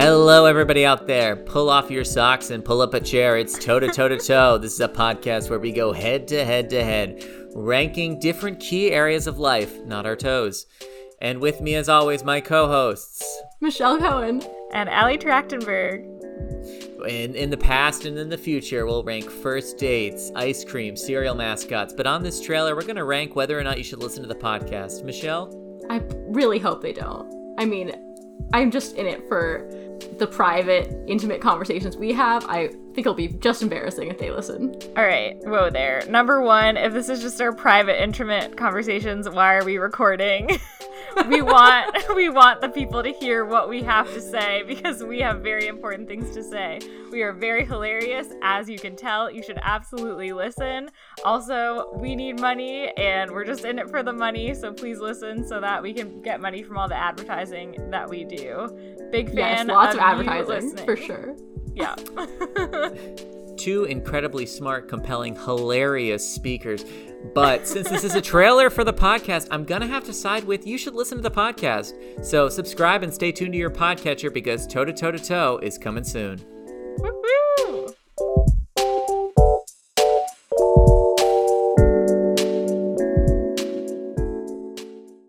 everybody out there, pull off your socks and pull up a chair. It's toe to toe to toe. This is a podcast where we go head to head to head, ranking different key areas of life, not our toes. And with me, as always, my co hosts. Michelle Cohen. And Allie Trachtenberg. In, in the past and in the future, we'll rank first dates, ice cream, cereal mascots. But on this trailer, we're going to rank whether or not you should listen to the podcast. Michelle? I really hope they don't. I mean, I'm just in it for the private, intimate conversations we have. I think it'll be just embarrassing if they listen. All right, whoa there. Number one, if this is just our private, intimate conversations, why are we recording? we want we want the people to hear what we have to say because we have very important things to say. We are very hilarious, as you can tell. You should absolutely listen. Also, we need money and we're just in it for the money, so please listen so that we can get money from all the advertising that we do. Big fan yes, lots of, of advertising for sure. Yeah. Two incredibly smart, compelling, hilarious speakers but since this is a trailer for the podcast, I'm going to have to side with you should listen to the podcast. So subscribe and stay tuned to your podcatcher because Toe to Toe to Toe is coming soon. Woo-hoo!